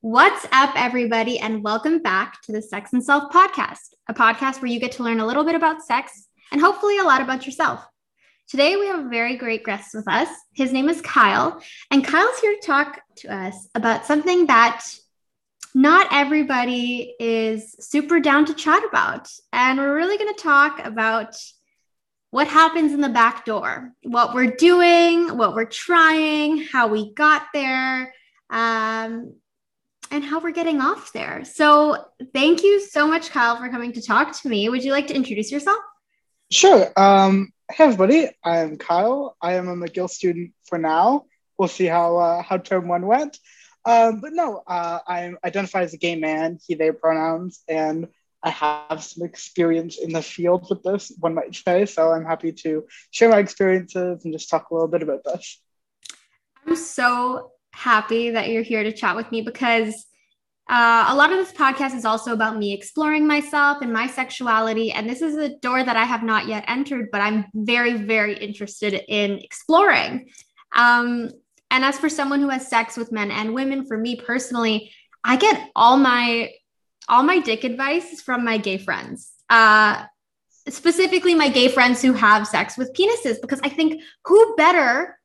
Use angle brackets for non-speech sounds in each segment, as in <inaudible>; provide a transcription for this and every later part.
What's up, everybody, and welcome back to the Sex and Self podcast, a podcast where you get to learn a little bit about sex and hopefully a lot about yourself. Today, we have a very great guest with us. His name is Kyle, and Kyle's here to talk to us about something that not everybody is super down to chat about. And we're really going to talk about what happens in the back door, what we're doing, what we're trying, how we got there. Um, and how we're getting off there. So, thank you so much, Kyle, for coming to talk to me. Would you like to introduce yourself? Sure. Um, hey, everybody. I'm Kyle. I am a McGill student for now. We'll see how uh, how term one went. Um, but no, uh, I'm identified as a gay man, he, they pronouns, and I have some experience in the field with this, one might say. So I'm happy to share my experiences and just talk a little bit about this. I'm so happy that you're here to chat with me because uh, a lot of this podcast is also about me exploring myself and my sexuality. And this is a door that I have not yet entered, but I'm very, very interested in exploring. Um, and as for someone who has sex with men and women, for me personally, I get all my all my dick advice from my gay friends. Uh, specifically my gay friends who have sex with penises because I think who better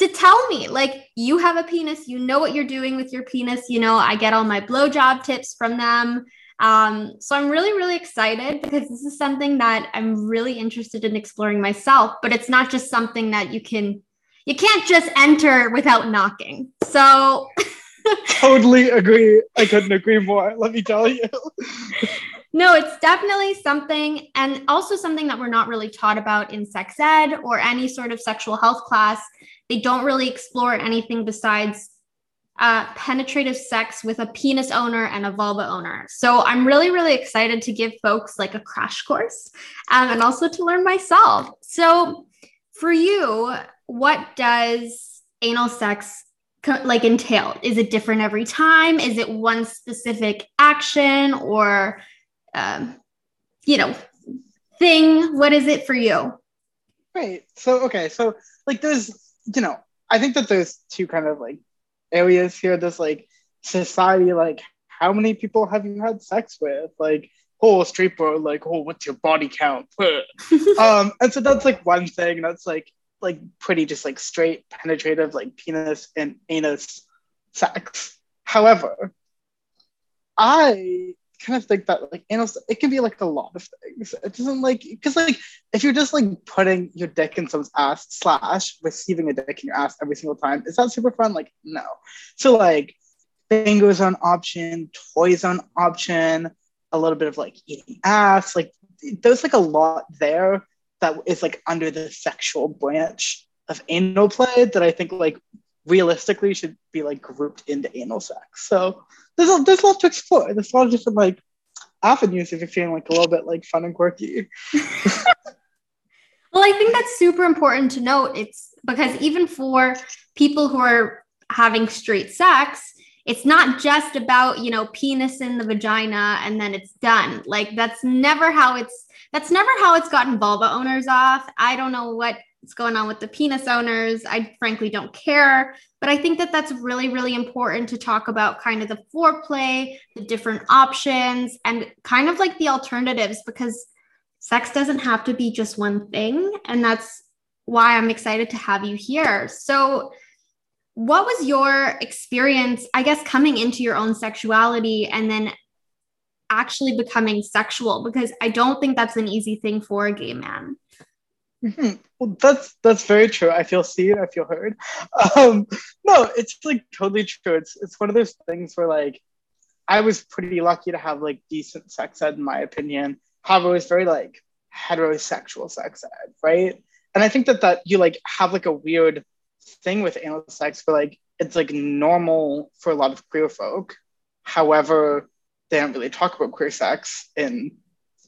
to tell me like you have a penis you know what you're doing with your penis you know i get all my blowjob tips from them. Um, so i'm really really excited because this is something that i'm really interested in exploring myself but it's not just something that you can you can't just enter without knocking. So <laughs> totally agree. I couldn't agree more let me tell you. No it's definitely something and also something that we're not really taught about in sex ed or any sort of sexual health class they don't really explore anything besides uh, penetrative sex with a penis owner and a vulva owner. So I'm really, really excited to give folks like a crash course um, and also to learn myself. So for you, what does anal sex co- like entail? Is it different every time? Is it one specific action or, um, you know, thing? What is it for you? Right. So, okay. So, like, there's you know, I think that there's two kind of like areas here. There's like society, like how many people have you had sex with? Like, oh, street bro, like, oh, what's your body count? <laughs> um, and so that's like one thing and that's like like pretty just like straight penetrative, like penis and anus sex. However, I kind of think that like anal it can be like a lot of things. It doesn't like because like if you're just like putting your dick in someone's ass slash receiving a dick in your ass every single time is that super fun? Like no. So like fingers on option toys on option a little bit of like eating ass like there's like a lot there that is like under the sexual branch of anal play that i think like realistically should be like grouped into anal sex so there's a, there's a lot to explore. There's a lot of different like avenues if you're feeling like a little bit like fun and quirky. <laughs> well, I think that's super important to note. It's because even for people who are having straight sex, it's not just about, you know, penis in the vagina and then it's done. Like that's never how it's that's never how it's gotten vulva owners off. I don't know what what's going on with the penis owners. I frankly don't care. But I think that that's really, really important to talk about kind of the foreplay, the different options, and kind of like the alternatives because sex doesn't have to be just one thing. And that's why I'm excited to have you here. So, what was your experience, I guess, coming into your own sexuality and then actually becoming sexual? Because I don't think that's an easy thing for a gay man. Mm-hmm. Well, that's that's very true. I feel seen. I feel heard. Um, no, it's like totally true. It's it's one of those things where like I was pretty lucky to have like decent sex ed in my opinion. However, it was very like heterosexual sex ed, right? And I think that that you like have like a weird thing with anal sex where like it's like normal for a lot of queer folk. However, they don't really talk about queer sex in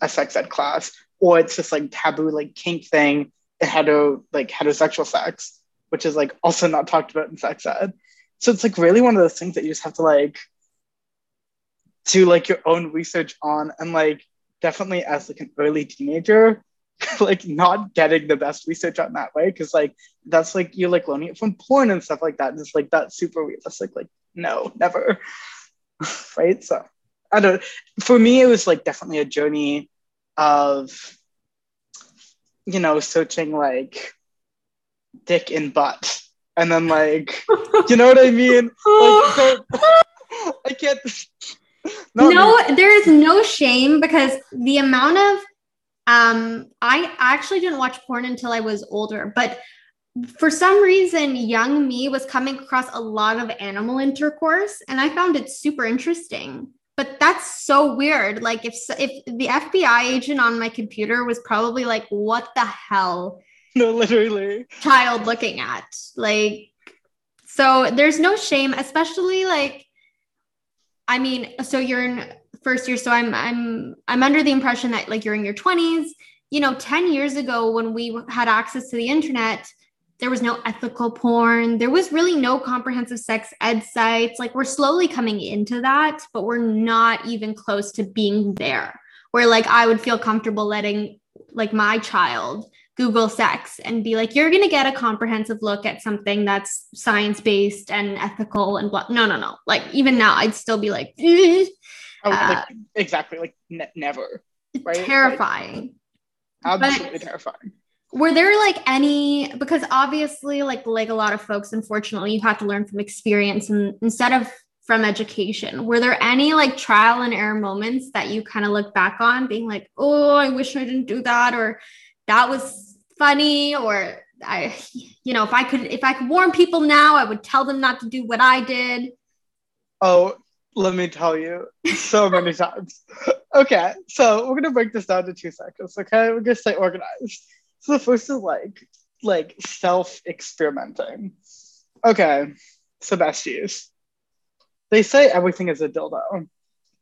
a sex ed class or it's just like taboo like kink thing hetero like heterosexual sex which is like also not talked about in sex ed so it's like really one of those things that you just have to like do like your own research on and like definitely as like an early teenager <laughs> like not getting the best research on that way because like that's like you're like learning it from porn and stuff like that and it's like that's super realistic like no never <laughs> right? So I don't. For me, it was like definitely a journey of, you know, searching like dick and butt, and then like, <laughs> you know what I mean? Like, <laughs> I can't. <laughs> no, me. there is no shame because the amount of um I actually didn't watch porn until I was older, but for some reason young me was coming across a lot of animal intercourse and I found it super interesting. But that's so weird. Like if if the FBI agent on my computer was probably like what the hell? <laughs> No, literally. Child looking at. Like so there's no shame especially like I mean, so you're in first year, so I'm I'm I'm under the impression that like you're in your 20s. You know, 10 years ago when we had access to the internet, there was no ethical porn. There was really no comprehensive sex ed sites. Like we're slowly coming into that, but we're not even close to being there. Where like I would feel comfortable letting like my child Google sex and be like, you're going to get a comprehensive look at something that's science based and ethical and blah. No, no, no. Like, even now, I'd still be like, oh, uh, like exactly, like ne- never. Right? Terrifying. Like, absolutely but terrifying. Were there like any, because obviously, like, like a lot of folks, unfortunately, you have to learn from experience and instead of from education. Were there any like trial and error moments that you kind of look back on being like, oh, I wish I didn't do that? Or that was funny or I, you know, if I could, if I could warn people now, I would tell them not to do what I did. Oh, let me tell you so <laughs> many times. Okay, so we're gonna break this down to two seconds. Okay, we're gonna stay organized. So the first is like, like self experimenting. Okay, so besties, they say everything is a dildo.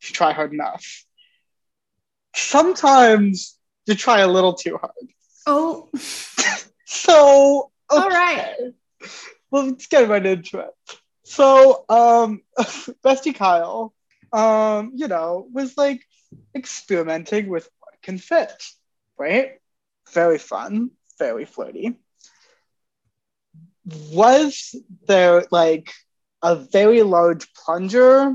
If you try hard enough. Sometimes you try a little too hard. Oh. <laughs> so okay. all right. Well, let's get right into it. So, um, <laughs> Bestie Kyle, um, you know, was like experimenting with what can fit, right? Very fun, very flirty. Was there like a very large plunger,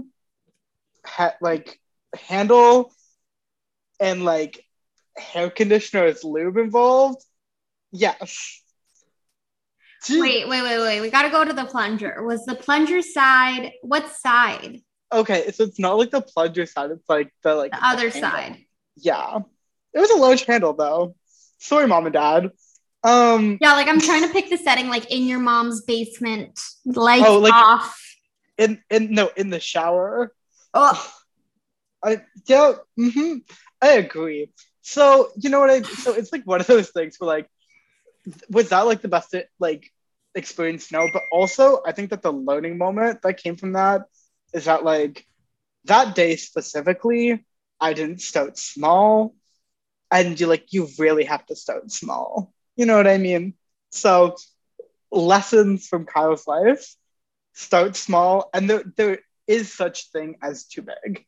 ha- like handle, and like hair conditioner as lube involved? Yes. Wait, wait, wait, wait. We got to go to the plunger. Was the plunger side, what side? Okay, so it's not like the plunger side, it's like the like the other handle. side. Yeah. It was a large handle though. Sorry, mom and dad. Um Yeah, like I'm trying to pick the setting like in your mom's basement, lights oh, like off. In in no, in the shower. Oh. I yeah, mm-hmm. I agree. So you know what I? So it's like one of those things where like, was that like the best like experience? No, but also I think that the learning moment that came from that is that like that day specifically, I didn't start small, and you like you really have to start small. You know what I mean? So lessons from Kyle's life: start small, and there there is such thing as too big.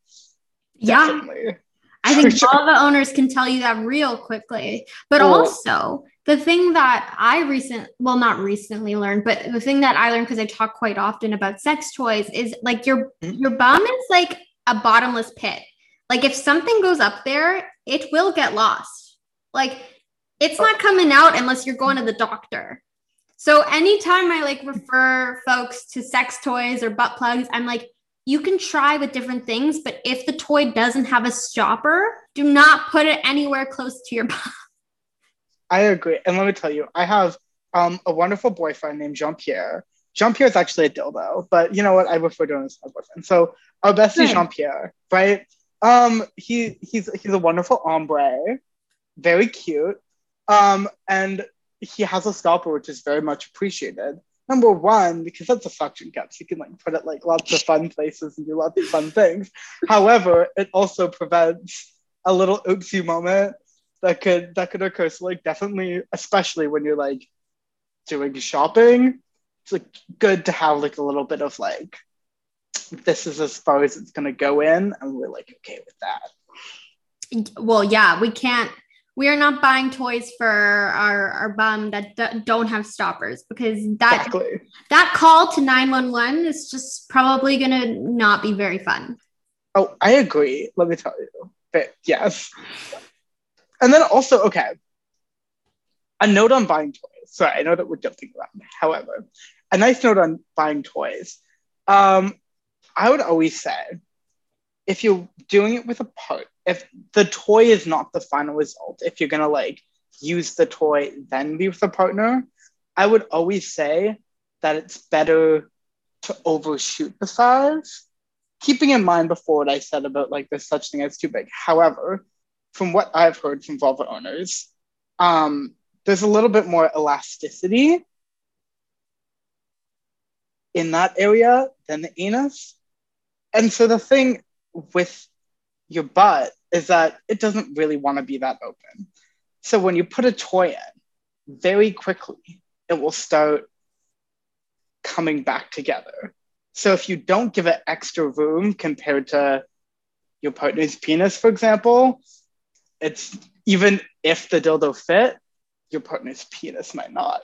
Yeah. Definitely. I think <laughs> sure. all the owners can tell you that real quickly. But cool. also, the thing that I recent well not recently learned, but the thing that I learned because I talk quite often about sex toys is like your mm-hmm. your bum is like a bottomless pit. Like if something goes up there, it will get lost. Like it's oh. not coming out unless you're going to the doctor. So anytime I like refer folks to sex toys or butt plugs, I'm like, you can try with different things, but if the toy doesn't have a stopper, do not put it anywhere close to your <laughs> butt. I agree. And let me tell you, I have um, a wonderful boyfriend named Jean Pierre. Jean Pierre is actually a dildo, but you know what? I refer to him as my boyfriend. So our bestie Jean Pierre, right? Um, he he's he's a wonderful hombre, very cute. Um, and he has a stopper, which is very much appreciated number one, because that's a suction cup, so you can like put it like lots of fun places and do lots of fun things. However, it also prevents a little oopsie moment that could that could occur. So like definitely, especially when you're like doing shopping, it's like good to have like a little bit of like this is as far as it's gonna go in, and we're like okay with that. Well, yeah, we can't we are not buying toys for our, our bum that d- don't have stoppers because that exactly. that call to 911 is just probably going to not be very fun Oh, I agree. Let me tell you. But yes. And then also, okay, a note on buying toys. Sorry, I know that we're jumping around. However, a nice note on buying toys. Um, I would always say if you're doing it with a part, if the toy is not the final result, if you're gonna like use the toy then be with a partner, I would always say that it's better to overshoot the size. Keeping in mind before what I said about like there's such thing as too big. However, from what I've heard from vulva owners, um, there's a little bit more elasticity in that area than the anus. And so the thing with your butt is that it doesn't really want to be that open. So when you put a toy in, very quickly it will start coming back together. So if you don't give it extra room compared to your partner's penis, for example, it's even if the dildo fit, your partner's penis might not,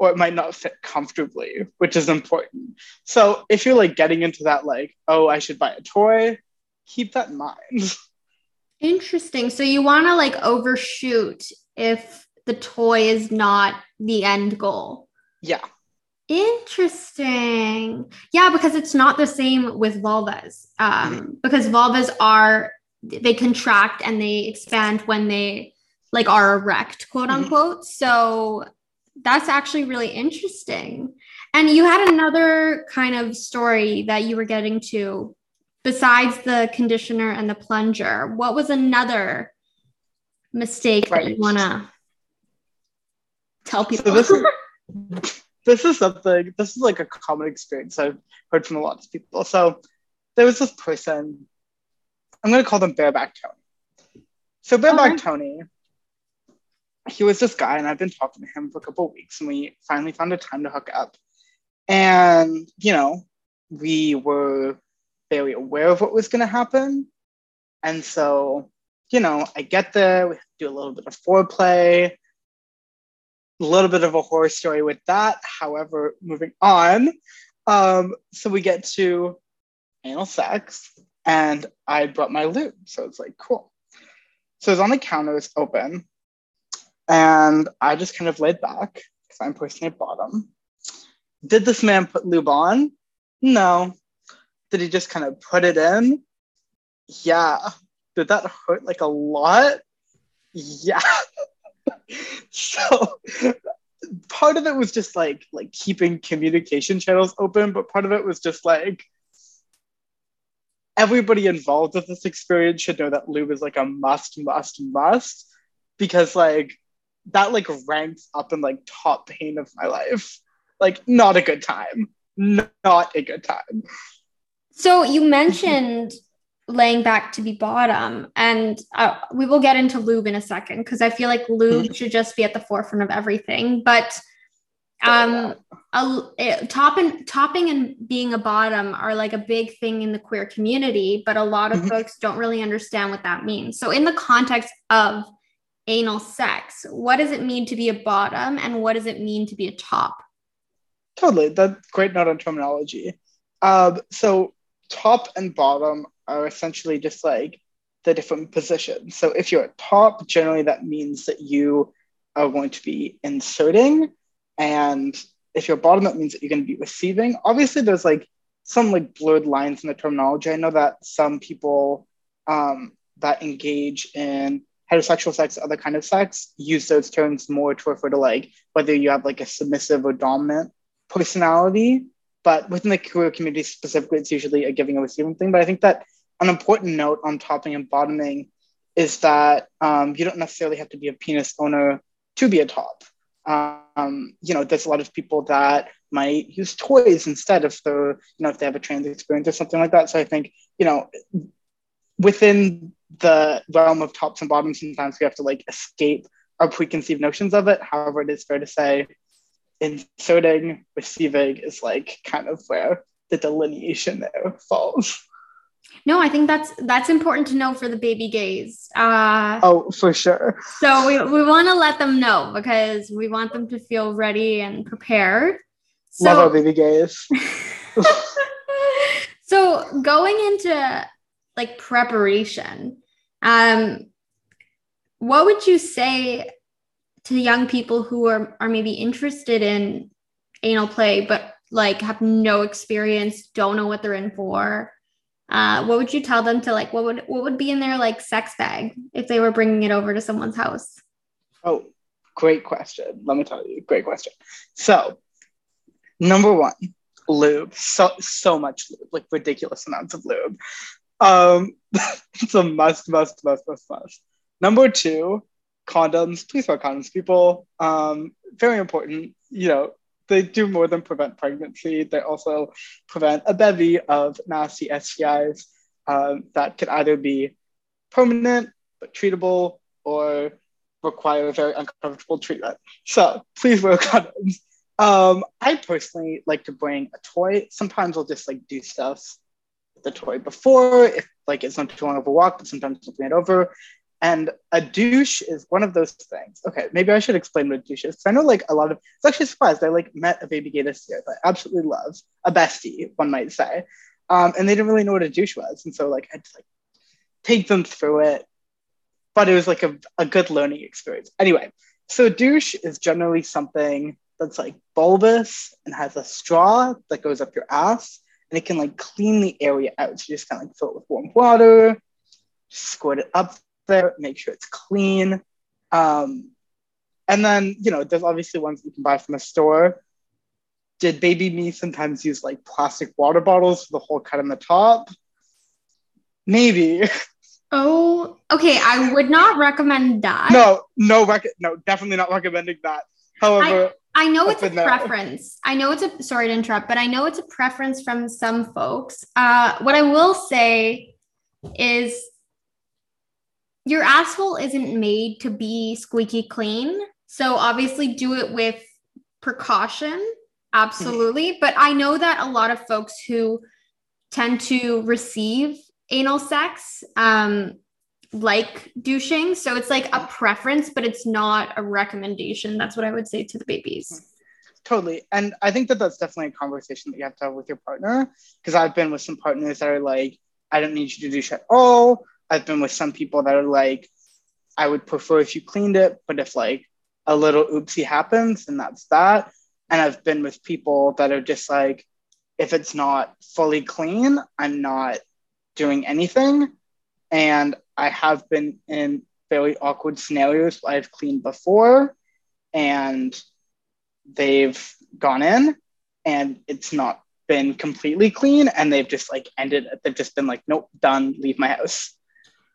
or it might not fit comfortably, which is important. So if you're like getting into that, like, oh, I should buy a toy, keep that in mind. <laughs> Interesting. So you want to like overshoot if the toy is not the end goal. Yeah. Interesting. Yeah, because it's not the same with vulvas. Um, mm-hmm. because vulvas are they contract and they expand when they like are erect, quote mm-hmm. unquote. Mm-hmm. So that's actually really interesting. And you had another kind of story that you were getting to besides the conditioner and the plunger. What was another mistake right. that you want to tell people? So this, is, <laughs> this is something, this is like a common experience I've heard from a lot of people. So there was this person, I'm going to call them Bareback Tony. So Bareback okay. Tony he was this guy, and I've been talking to him for a couple of weeks, and we finally found a time to hook up. And you know, we were very aware of what was going to happen, and so you know, I get there, we do a little bit of foreplay, a little bit of a horror story with that. However, moving on, um, so we get to anal sex, and I brought my lube, so it's like cool. So it's on the counter, it's open, and I just kind of laid back because I'm pushing at bottom. Did this man put lube on? No. Did he just kind of put it in? Yeah. Did that hurt like a lot? Yeah. <laughs> so part of it was just like like keeping communication channels open, but part of it was just like everybody involved with this experience should know that lube is like a must, must, must. Because like that like ranks up in like top pain of my life. Like not a good time. Not a good time. So you mentioned laying back to be bottom and uh, we will get into lube in a second because I feel like lube mm-hmm. should just be at the forefront of everything. But um a, a, top and topping and being a bottom are like a big thing in the queer community but a lot of mm-hmm. folks don't really understand what that means so in the context of anal sex. What does it mean to be a bottom and what does it mean to be a top? Totally. That's great note on terminology. Um, so, top and bottom are essentially just like the different positions. So, if you're at top, generally that means that you are going to be inserting. And if you're bottom, that means that you're going to be receiving. Obviously, there's like some like blurred lines in the terminology. I know that some people um, that engage in heterosexual sex, other kind of sex, use those terms more to refer to like whether you have like a submissive or dominant personality. But within the queer community specifically, it's usually a giving and receiving thing. But I think that an important note on topping and bottoming is that um, you don't necessarily have to be a penis owner to be a top. Um, you know, there's a lot of people that might use toys instead if they're, you know, if they have a trans experience or something like that. So I think, you know, within the realm of tops and bottoms, sometimes we have to like escape our preconceived notions of it. However, it is fair to say inserting, receiving is like kind of where the delineation there falls. No, I think that's that's important to know for the baby gays. Uh, oh, for sure. So we, we want to let them know because we want them to feel ready and prepared. So, Love our baby gays. <laughs> so going into like preparation. Um, what would you say to young people who are, are maybe interested in anal play, but like have no experience, don't know what they're in for? Uh, what would you tell them to like? What would what would be in their like sex bag if they were bringing it over to someone's house? Oh, great question. Let me tell you, great question. So, number one, lube. So so much lube, like ridiculous amounts of lube. Um, <laughs> it's a must, must, must, must, must. Number two, condoms. Please wear condoms, people. Um, very important. You know, they do more than prevent pregnancy. They also prevent a bevy of nasty STIs um, that could either be permanent but treatable or require very uncomfortable treatment. So please wear <laughs> condoms. Um, I personally like to bring a toy. Sometimes I'll just like do stuff the toy before, if like it's not too long of a walk, but sometimes I'll it over. And a douche is one of those things. Okay, maybe I should explain what a douche is. Because I know like a lot of it's actually surprised. I like met a baby gay this year that I absolutely love, a bestie, one might say. Um, and they didn't really know what a douche was. And so like I had to like take them through it. But it was like a, a good learning experience. Anyway, so douche is generally something that's like bulbous and has a straw that goes up your ass and it can like clean the area out. So you just kind of like fill it with warm water, squirt it up there, make sure it's clean. Um, and then, you know, there's obviously ones you can buy from a store. Did baby me sometimes use like plastic water bottles for the hole cut on the top? Maybe. <laughs> Oh, okay. I would not recommend that. No, no, rec- no, definitely not recommending that. However, I know it's a preference. I know it's a sorry to interrupt, but I know it's a preference from some folks. Uh, what I will say is your asshole isn't made to be squeaky clean. So obviously do it with precaution. Absolutely. but I know that a lot of folks who tend to receive anal sex um, like douching. So it's like a preference, but it's not a recommendation. That's what I would say to the babies. Hmm. Totally. And I think that that's definitely a conversation that you have to have with your partner. Because I've been with some partners that are like, I don't need you to douche at all. I've been with some people that are like, I would prefer if you cleaned it, but if like a little oopsie happens, then that's that. And I've been with people that are just like, if it's not fully clean, I'm not doing anything. And I have been in very awkward scenarios I've cleaned before and they've gone in and it's not been completely clean and they've just like ended they've just been like nope done leave my house.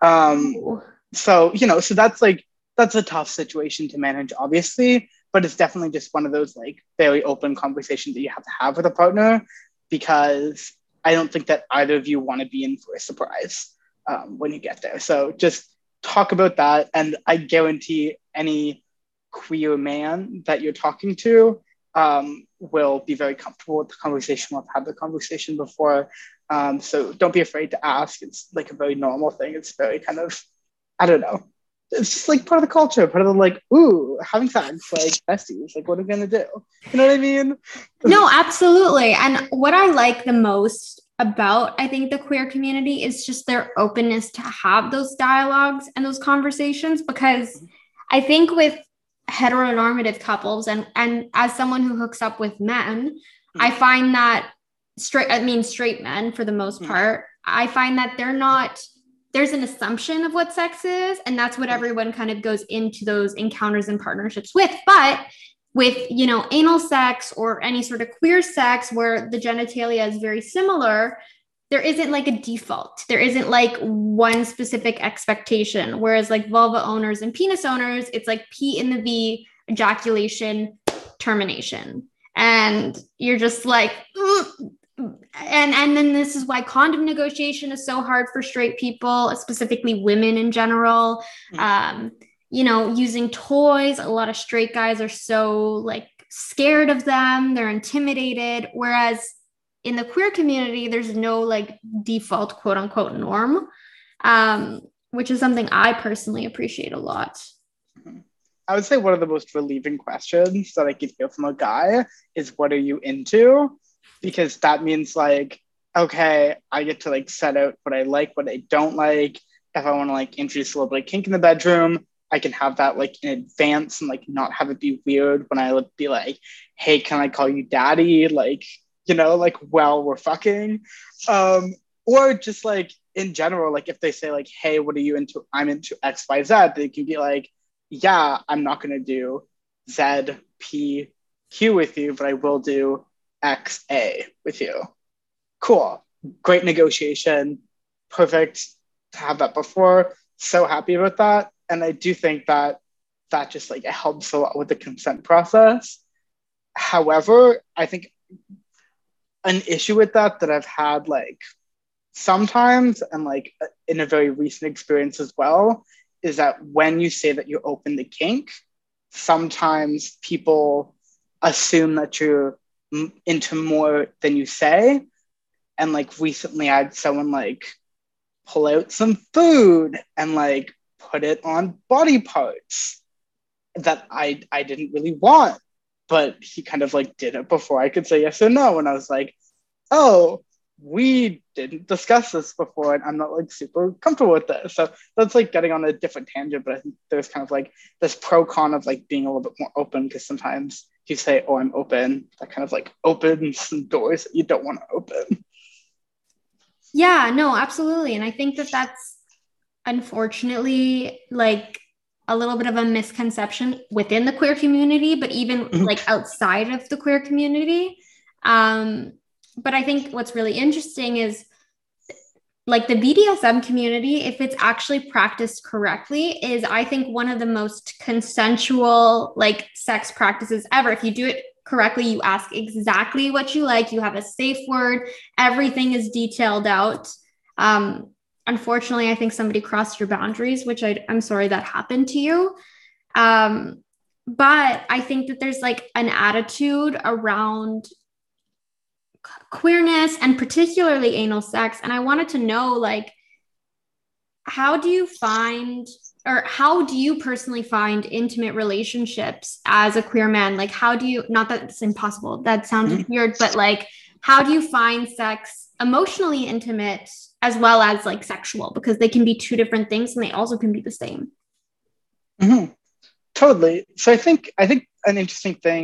Um so you know so that's like that's a tough situation to manage obviously but it's definitely just one of those like very open conversations that you have to have with a partner because i don't think that either of you want to be in for a surprise um, when you get there. So just talk about that. And I guarantee any queer man that you're talking to um, will be very comfortable with the conversation, have had the conversation before. Um, so don't be afraid to ask. It's like a very normal thing. It's very kind of, I don't know. It's just like part of the culture, part of the like, ooh, having sex, like besties, like what are we gonna do? You know what I mean? no, absolutely. And what I like the most about i think the queer community is just their openness to have those dialogues and those conversations because i think with heteronormative couples and and as someone who hooks up with men mm-hmm. i find that straight i mean straight men for the most mm-hmm. part i find that they're not there's an assumption of what sex is and that's what everyone kind of goes into those encounters and partnerships with but with you know anal sex or any sort of queer sex where the genitalia is very similar there isn't like a default. There isn't like one specific expectation. Whereas like vulva owners and penis owners it's like p in the v ejaculation termination. And you're just like and and then this is why condom negotiation is so hard for straight people specifically women in general. Mm-hmm. um you know, using toys. A lot of straight guys are so like scared of them, they're intimidated. Whereas in the queer community, there's no like default quote unquote norm, um, which is something I personally appreciate a lot. I would say one of the most relieving questions that I could hear from a guy is, What are you into? Because that means like okay, I get to like set out what I like, what I don't like. If I want to like introduce a little bit of kink in the bedroom, I can have that like in advance and like not have it be weird when I would be like, hey, can I call you daddy? Like, you know, like while we're fucking. Um, or just like in general, like if they say like, hey, what are you into? I'm into X, Y, Z, they can be like, yeah, I'm not gonna do Z, P, Q with you, but I will do X, A with you. Cool. Great negotiation. Perfect to have that before. So happy about that. And I do think that that just like it helps a lot with the consent process. However, I think an issue with that that I've had like sometimes and like in a very recent experience as well is that when you say that you're open to kink, sometimes people assume that you're into more than you say. And like recently, I had someone like pull out some food and like put it on body parts that I I didn't really want, but he kind of like did it before I could say yes or no. And I was like, oh, we didn't discuss this before and I'm not like super comfortable with this. So that's like getting on a different tangent, but I think there's kind of like this pro con of like being a little bit more open because sometimes you say, Oh, I'm open, that kind of like opens some doors that you don't want to open. Yeah, no, absolutely. And I think that that's unfortunately like a little bit of a misconception within the queer community, but even <laughs> like outside of the queer community. Um, but I think what's really interesting is like the BDSM community, if it's actually practiced correctly, is I think one of the most consensual like sex practices ever. If you do it correctly, you ask exactly what you like, you have a safe word, everything is detailed out. Um, unfortunately, I think somebody crossed your boundaries, which I, I'm sorry that happened to you. Um, but I think that there's like an attitude around queerness and particularly anal sex. And I wanted to know, like, how do you find or how do you personally find intimate relationships as a queer man? Like, how do you, not that it's impossible, that sounds mm-hmm. weird, but like, how do you find sex emotionally intimate as well as like sexual? Because they can be two different things and they also can be the same. Mm-hmm. Totally. So I think, I think an interesting thing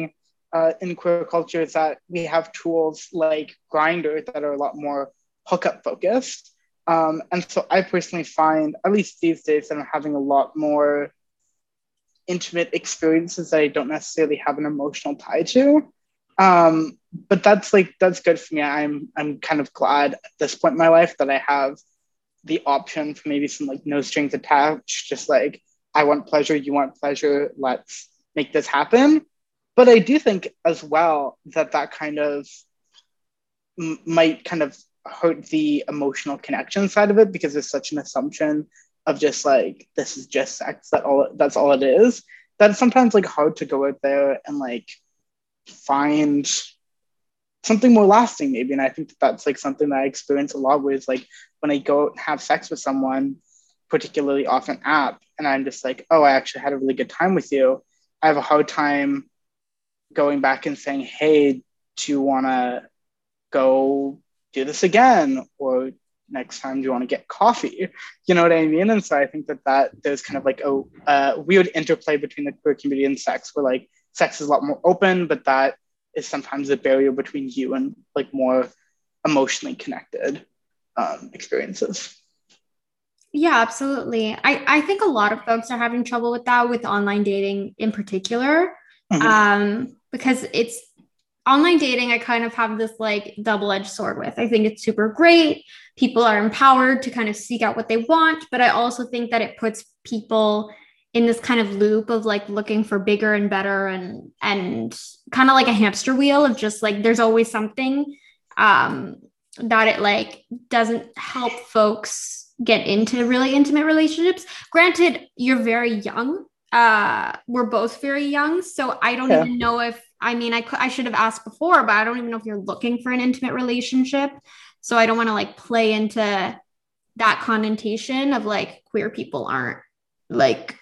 uh, in queer culture is that we have tools like Grindr that are a lot more hookup focused. Um, and so I personally find, at least these days, that I'm having a lot more intimate experiences that I don't necessarily have an emotional tie to. Um, but that's like that's good for me. I'm I'm kind of glad at this point in my life that I have the option for maybe some like no strings attached, just like I want pleasure, you want pleasure, let's make this happen but I do think as well that that kind of m- might kind of hurt the emotional connection side of it because there's such an assumption of just like this is just sex that all that's all it is That's sometimes like hard to go out there and like find something more lasting maybe and i think that that's like something that i experience a lot with like when i go and have sex with someone particularly off an app and i'm just like oh i actually had a really good time with you i have a hard time going back and saying, hey, do you want to go do this again? Or next time, do you want to get coffee? <laughs> You know what I mean? And so I think that, that there's kind of like a, a weird interplay between the queer community and sex, where like sex is a lot more open, but that is sometimes a barrier between you and like more emotionally connected um, experiences. Yeah, absolutely. I, I think a lot of folks are having trouble with that with online dating in particular. Mm-hmm. Um, because it's online dating, I kind of have this like double edged sword with. I think it's super great. People are empowered to kind of seek out what they want, but I also think that it puts people in this kind of loop of like looking for bigger and better and and kind of like a hamster wheel of just like there's always something um that it like doesn't help folks get into really intimate relationships. Granted you're very young. Uh we're both very young so i don't yeah. even know if i mean i could i should have asked before but i don't even know if you're looking for an intimate relationship. So i don't want to like play into that connotation of like queer people aren't like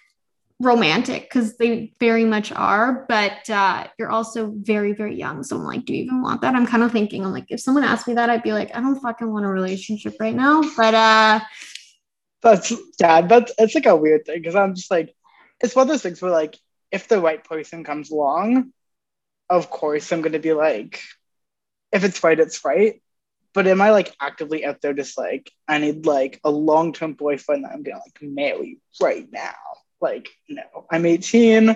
romantic because they very much are, but uh, you're also very, very young. So I'm like, do you even want that? I'm kind of thinking, I'm like, if someone asked me that, I'd be like, I don't fucking want a relationship right now. But uh that's yeah, that's it's like a weird thing because I'm just like, it's one of those things where like if the right person comes along, of course I'm gonna be like, if it's right, it's right. But am I like actively out there just like I need like a long term boyfriend that I'm gonna like marry right now? Like, no, I'm 18.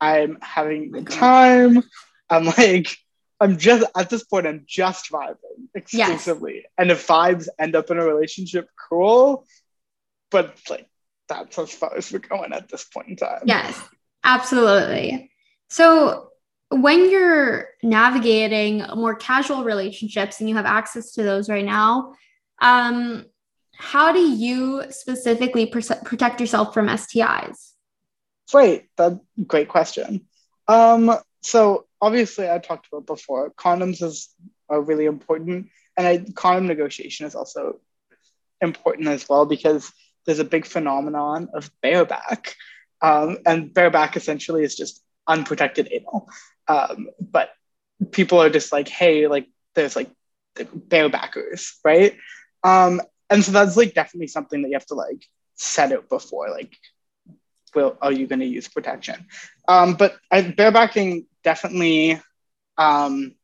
I'm having a good time. I'm like, I'm just at this point, I'm just vibing exclusively. Yes. And if vibes end up in a relationship, cool. But like, that's as far as we're going at this point in time. Yes, absolutely. So, when you're navigating more casual relationships and you have access to those right now, um, how do you specifically protect yourself from STIs? Great, that great question. Um, so obviously, I talked about before, condoms is are really important, and I, condom negotiation is also important as well because there's a big phenomenon of bareback, um, and bareback essentially is just unprotected anal. Um, but people are just like, hey, like there's like barebackers, right? Um, and so that's like definitely something that you have to like set out before like will are you going to use protection? Um, but I, barebacking definitely um,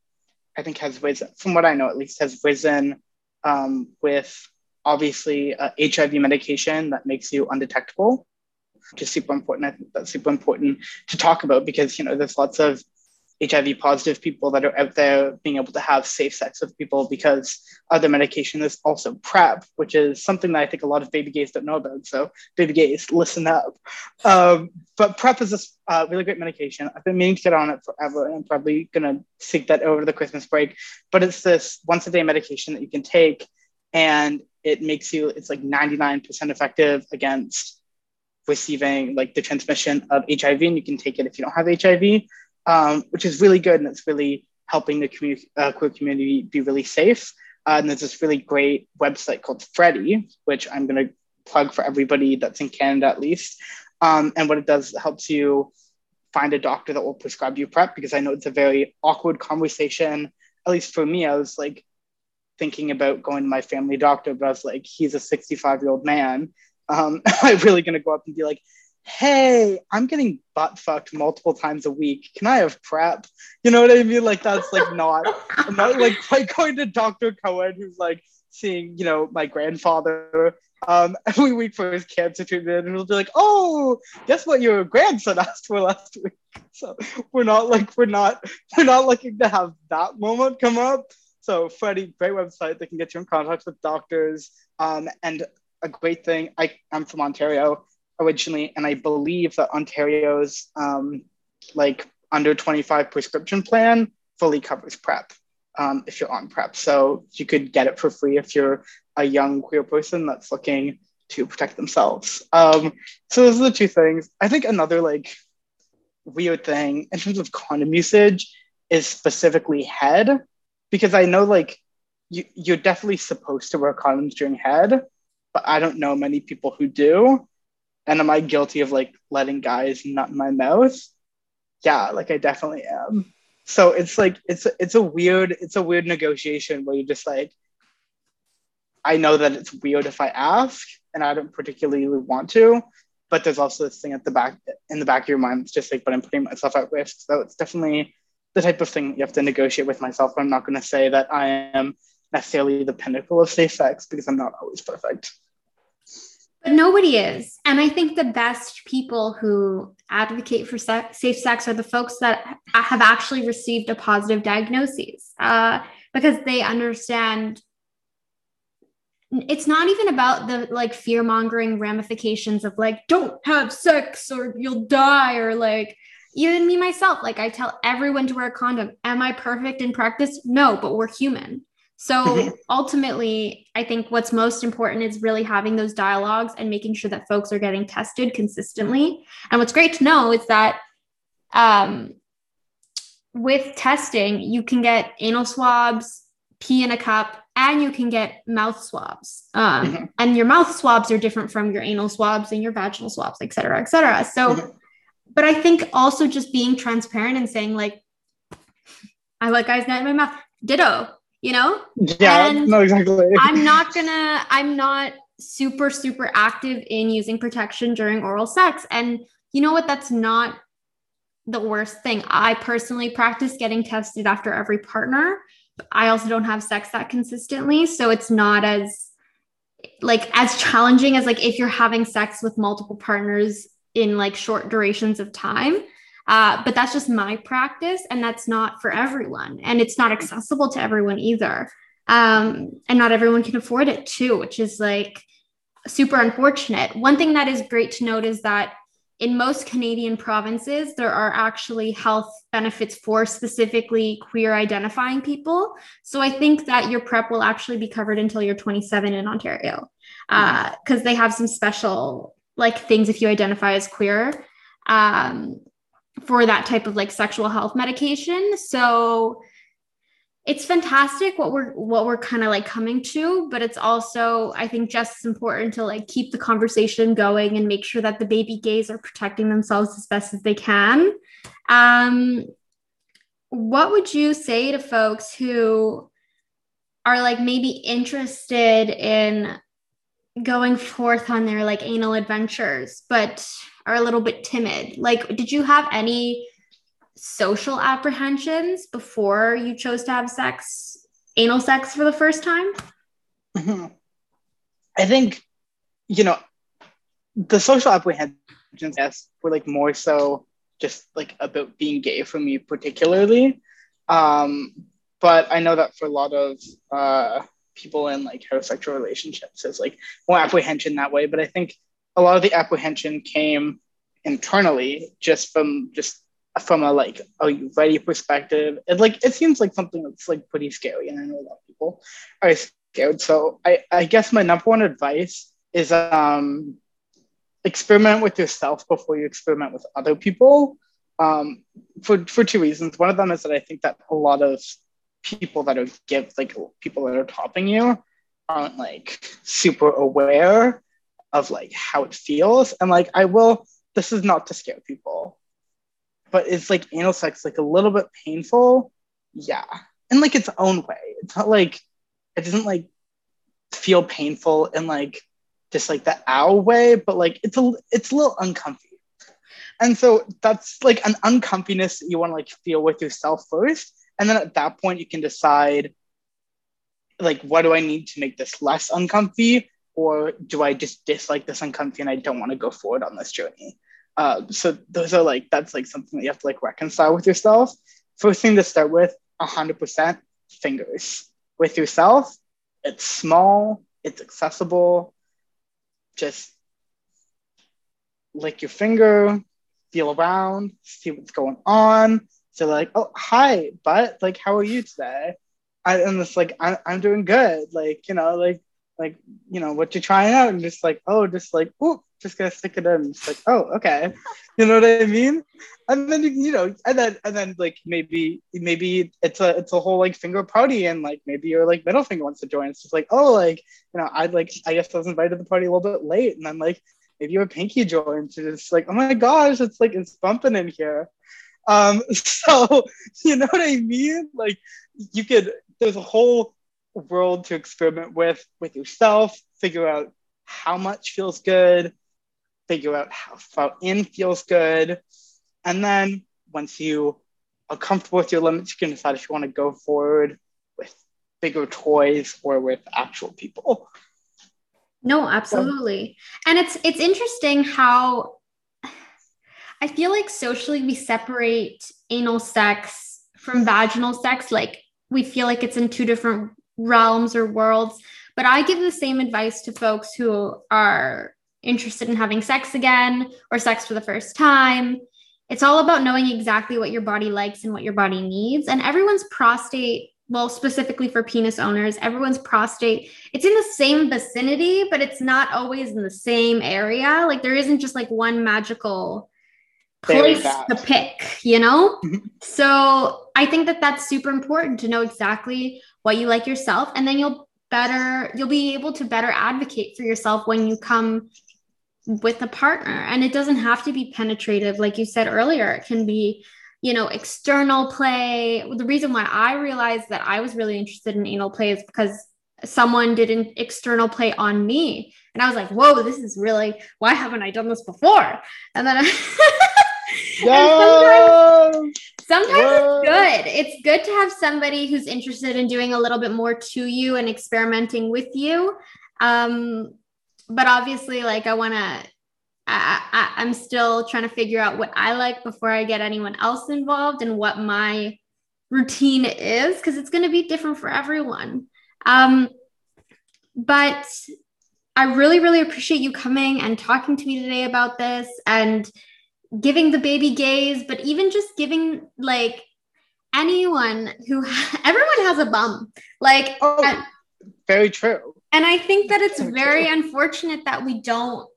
i think has risen from what i know at least has risen um, with obviously uh, hiv medication that makes you undetectable which is super important i think that's super important to talk about because you know there's lots of HIV positive people that are out there being able to have safe sex with people because other medication is also PrEP, which is something that I think a lot of baby gays don't know about. So, baby gays, listen up. Um, but PrEP is a uh, really great medication. I've been meaning to get on it forever, and I'm probably going to seek that over the Christmas break. But it's this once a day medication that you can take, and it makes you, it's like 99% effective against receiving like the transmission of HIV, and you can take it if you don't have HIV um, which is really good and it's really helping the uh, queer community be really safe. Uh, and there's this really great website called Freddie, which I'm going to plug for everybody that's in Canada at least. Um, and what it does it helps you find a doctor that will prescribe you PrEP because I know it's a very awkward conversation. At least for me, I was like thinking about going to my family doctor, but I was like, he's a 65 year old man. Um, <laughs> am I really going to go up and be like, hey, I'm getting butt fucked multiple times a week. Can I have PrEP? You know what I mean? Like that's like not, not like going to Dr. Cohen who's like seeing, you know, my grandfather um every week for his cancer treatment and he'll be like, oh, guess what your grandson asked for last week. So we're not like we're not we're not looking to have that moment come up. So Freddie, great website that can get you in contact with doctors. Um, and a great thing, I, I'm from Ontario originally, and I believe that Ontario's um, like under 25 prescription plan fully covers PrEP um, if you're on PrEP. So you could get it for free if you're a young queer person that's looking to protect themselves. Um, so those are the two things. I think another like weird thing in terms of condom usage is specifically head, because I know like you, you're definitely supposed to wear condoms during head, but I don't know many people who do. And am I guilty of like letting guys nut in my mouth? Yeah, like I definitely am. So it's like it's it's a weird it's a weird negotiation where you just like I know that it's weird if I ask and I don't particularly want to, but there's also this thing at the back in the back of your mind it's just like but I'm putting myself at risk. So it's definitely the type of thing you have to negotiate with myself. I'm not going to say that I am necessarily the pinnacle of safe sex because I'm not always perfect. But nobody is. And I think the best people who advocate for se- safe sex are the folks that have actually received a positive diagnosis uh, because they understand it's not even about the like fear mongering ramifications of like, don't have sex or you'll die, or like, even me myself, like I tell everyone to wear a condom. Am I perfect in practice? No, but we're human. So <laughs> ultimately, I think what's most important is really having those dialogues and making sure that folks are getting tested consistently. And what's great to know is that um, with testing, you can get anal swabs, pee in a cup, and you can get mouth swabs. Um, mm-hmm. And your mouth swabs are different from your anal swabs and your vaginal swabs, et cetera, et cetera. So mm-hmm. but I think also just being transparent and saying like, I like guys not in my mouth. Ditto, you know? Yeah, and no, exactly. I'm not gonna, I'm not super, super active in using protection during oral sex. And you know what? That's not the worst thing. I personally practice getting tested after every partner. I also don't have sex that consistently. So it's not as like as challenging as like if you're having sex with multiple partners in like short durations of time. Uh, but that's just my practice, and that's not for everyone, and it's not accessible to everyone either. Um, and not everyone can afford it too, which is like super unfortunate. One thing that is great to note is that in most Canadian provinces, there are actually health benefits for specifically queer identifying people. So I think that your PrEP will actually be covered until you're 27 in Ontario because uh, they have some special like things if you identify as queer um, for that type of like sexual health medication. So it's fantastic what we're what we're kind of like coming to but it's also i think just as important to like keep the conversation going and make sure that the baby gays are protecting themselves as best as they can um what would you say to folks who are like maybe interested in going forth on their like anal adventures but are a little bit timid like did you have any social apprehensions before you chose to have sex, anal sex for the first time? Mm-hmm. I think, you know, the social apprehensions, yes, were like more so just like about being gay for me, particularly. Um, but I know that for a lot of uh, people in like heterosexual relationships, there's like more apprehension that way. But I think a lot of the apprehension came internally just from just from a like a ready perspective. It like it seems like something that's like pretty scary and i know a lot of people are scared. So i i guess my number one advice is um experiment with yourself before you experiment with other people. Um for for two reasons. One of them is that i think that a lot of people that are give like people that are topping you aren't like super aware of like how it feels. And like i will this is not to scare people but it's like anal sex like a little bit painful. Yeah. In like its own way. It's not like it doesn't like feel painful in like just like the ow way but like it's a it's a little uncomfy. And so that's like an uncomfiness that you want to like feel with yourself first. And then at that point you can decide like what do i need to make this less uncomfy or do i just dislike this uncomfy and i don't want to go forward on this journey uh, so those are like that's like something that you have to like reconcile with yourself. First thing to start with, 100% fingers with yourself. It's small, it's accessible. Just lick your finger, feel around, see what's going on. So like, oh hi, but like, how are you today? I, and it's like I, I'm doing good. Like you know, like like you know what you're trying out, and just like oh, just like oh, just gonna stick it in. It's like, oh, okay. <laughs> You know what I mean? And then you know, and then and then like maybe maybe it's a it's a whole like finger party and like maybe your like middle finger wants to join. It's just like, oh, like, you know, I'd like I guess I was invited to the party a little bit late. And then like maybe your pinky joins. And it's like, oh my gosh, it's like it's bumping in here. Um, <laughs> so you know what I mean? Like you could there's a whole world to experiment with with yourself, figure out how much feels good, figure out how far in feels good. And then once you are comfortable with your limits, you can decide if you want to go forward with bigger toys or with actual people. No, absolutely. And it's it's interesting how I feel like socially we separate anal sex from vaginal sex. Like we feel like it's in two different realms or worlds. But I give the same advice to folks who are interested in having sex again or sex for the first time. It's all about knowing exactly what your body likes and what your body needs. And everyone's prostate, well, specifically for penis owners, everyone's prostate, it's in the same vicinity, but it's not always in the same area. Like there isn't just like one magical place to pick, you know? Mm-hmm. so I think that that's super important to know exactly what you like yourself. And then you'll better, you'll be able to better advocate for yourself when you come with a partner. And it doesn't have to be penetrative. Like you said earlier, it can be, you know, external play. The reason why I realized that I was really interested in anal play is because someone did an external play on me. And I was like, whoa, this is really, why haven't I done this before? And then I, <laughs> sometimes, sometimes it's good. It's good to have somebody who's interested in doing a little bit more to you and experimenting with you. Um, but obviously, like I want to, I, I, am still trying to figure out what I like before I get anyone else involved and what my routine is because it's going to be different for everyone. Um, but I really, really appreciate you coming and talking to me today about this and giving the baby gays, but even just giving like anyone who <laughs> everyone has a bum. Like, oh, and, very true. And I think that it's very unfortunate that we don't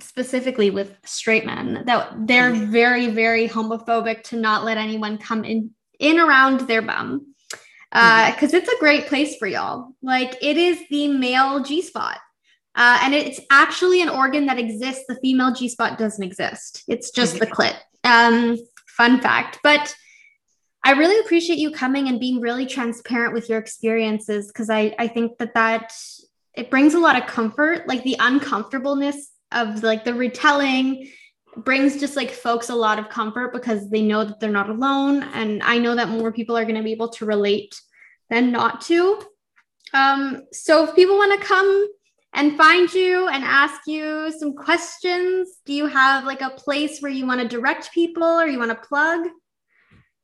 specifically with straight men that they're mm-hmm. very very homophobic to not let anyone come in in around their bum because uh, mm-hmm. it's a great place for y'all. Like it is the male G spot. Uh, and it's actually an organ that exists. The female G spot doesn't exist. It's just the clit. Um, fun fact. But I really appreciate you coming and being really transparent with your experiences because I, I think that that it brings a lot of comfort, like the uncomfortableness of like the retelling brings just like folks a lot of comfort because they know that they're not alone and i know that more people are going to be able to relate than not to um, so if people want to come and find you and ask you some questions. Do you have like a place where you want to direct people or you want to plug?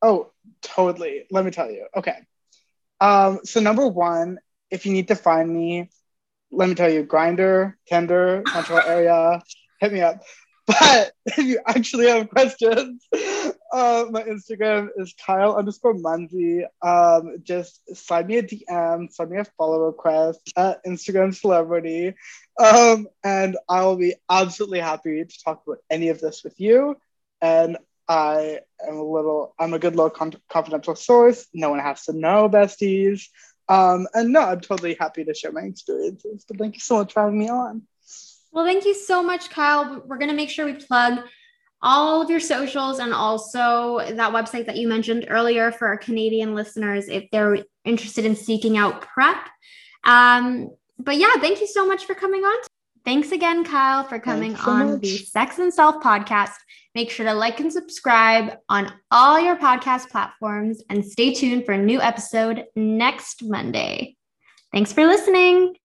Oh totally. Let me tell you. Okay. Um, so number one if you need to find me let me tell you Grindr, Tinder, metro <laughs> area hit me up. But <laughs> if you actually have questions, uh, my Instagram is Kyle underscore Munsey. Um, just send me a DM, send me a follow request at Instagram celebrity. Um, and I will be absolutely happy to talk about any of this with you. And I am a little, I'm a good little con- confidential source. No one has to know, besties. Um, and no, I'm totally happy to share my experiences. But thank you so much for having me on. Well, thank you so much, Kyle. We're going to make sure we plug all of your socials and also that website that you mentioned earlier for our Canadian listeners if they're interested in seeking out PrEP. Um, but yeah, thank you so much for coming on. Thanks again, Kyle, for coming so on much. the Sex and Self podcast. Make sure to like and subscribe on all your podcast platforms and stay tuned for a new episode next Monday. Thanks for listening.